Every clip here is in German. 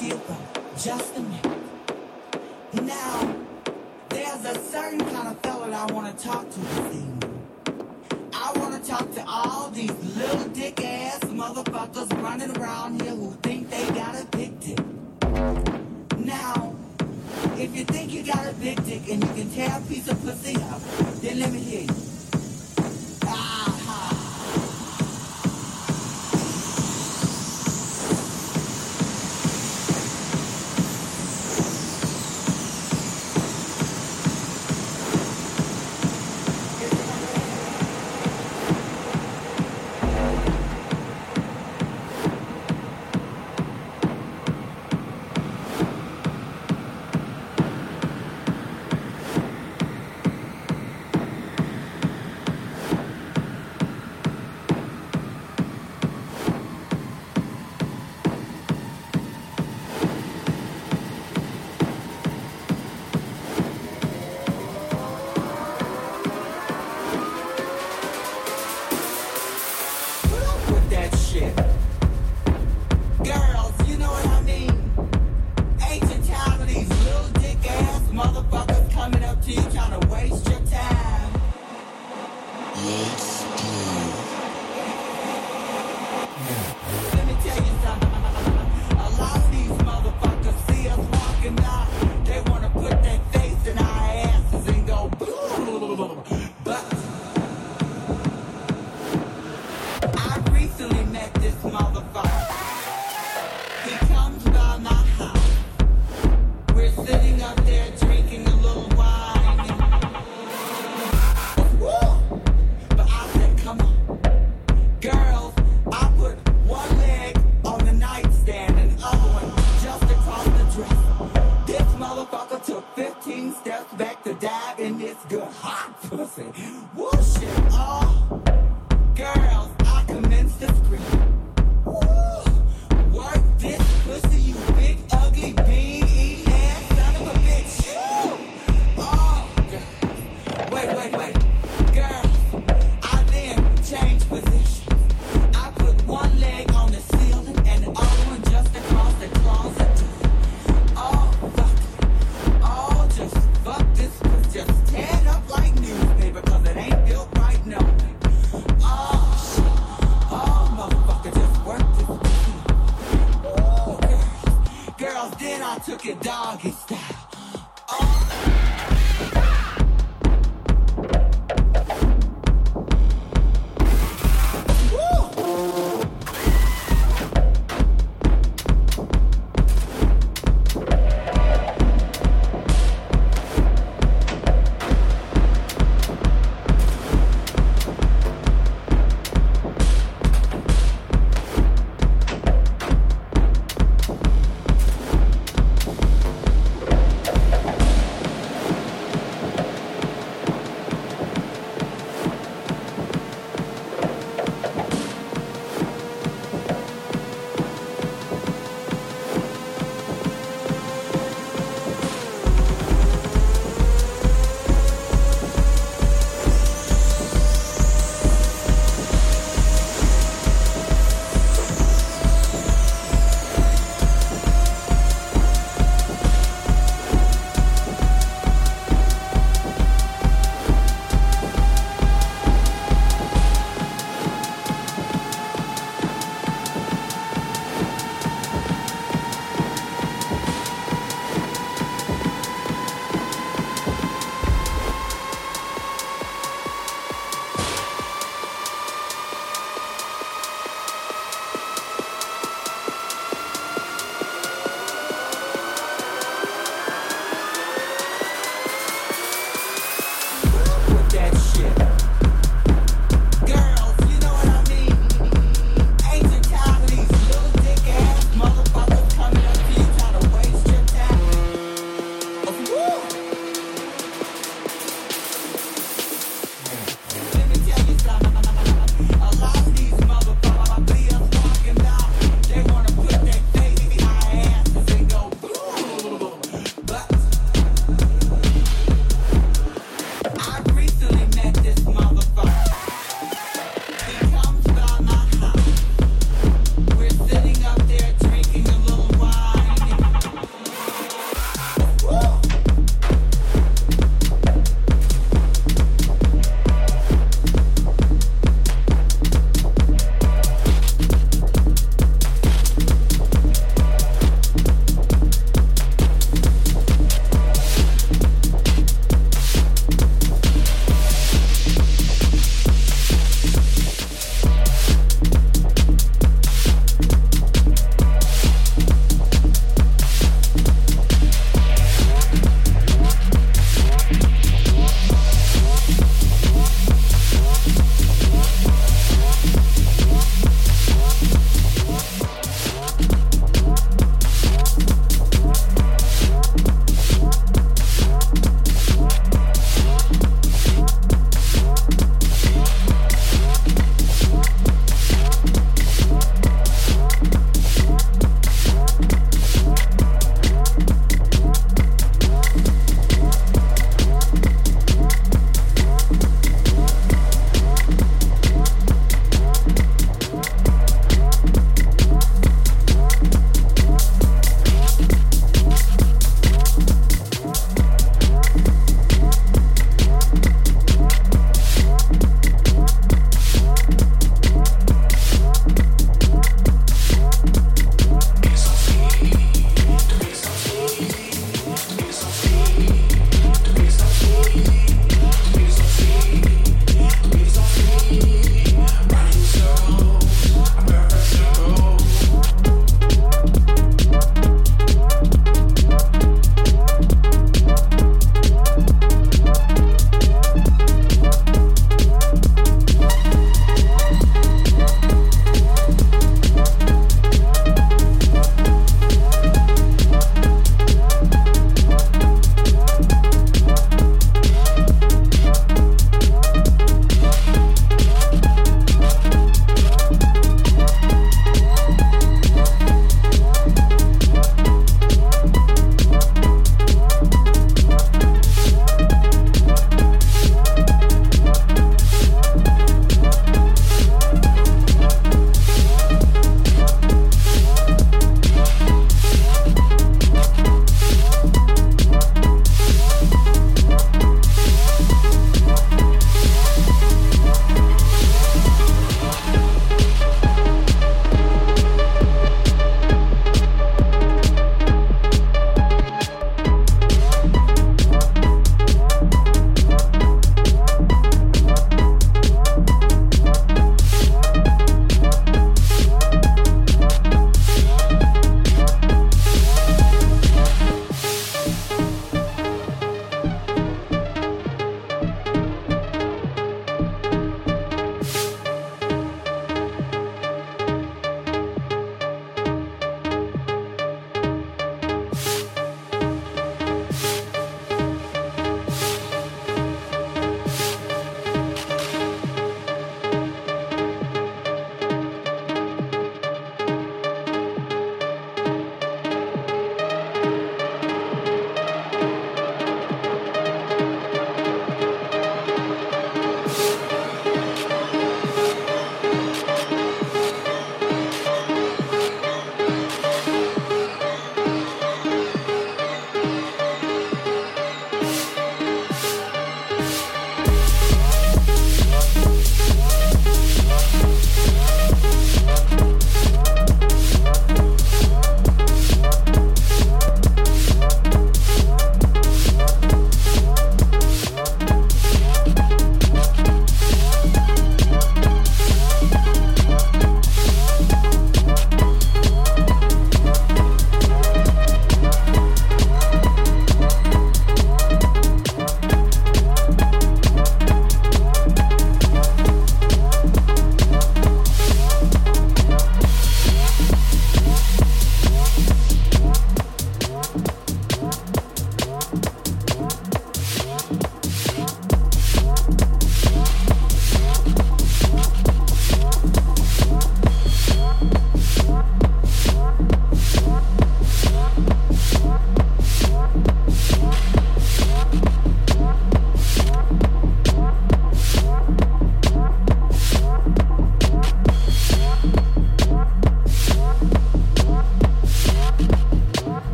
Just a minute. Now, there's a certain kind of fellow that I want to talk to.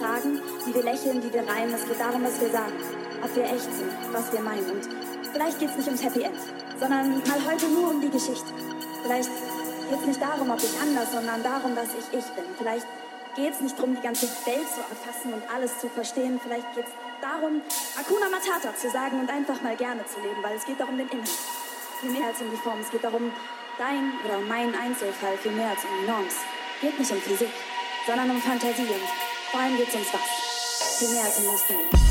Darum, was wir tragen, wie wir lächeln, wie wir reimen. Es geht darum, was wir sagen, ob wir echt sind, was wir meinen. Und vielleicht geht es nicht ums Happy End, sondern mal heute nur um die Geschichte. Vielleicht geht es nicht darum, ob ich anders, sondern darum, dass ich ich bin. Vielleicht geht es nicht darum, die ganze Welt zu erfassen und alles zu verstehen. Vielleicht geht es darum, Akuna Matata zu sagen und einfach mal gerne zu leben, weil es geht darum den Inhalt. Viel mehr als um die Form. Es geht darum, dein oder mein Einzelfall viel mehr als um die Norms. Geht nicht um Physik, sondern um Fantasie und vor allem geht es ums Was. Viel mehr als um das Ding.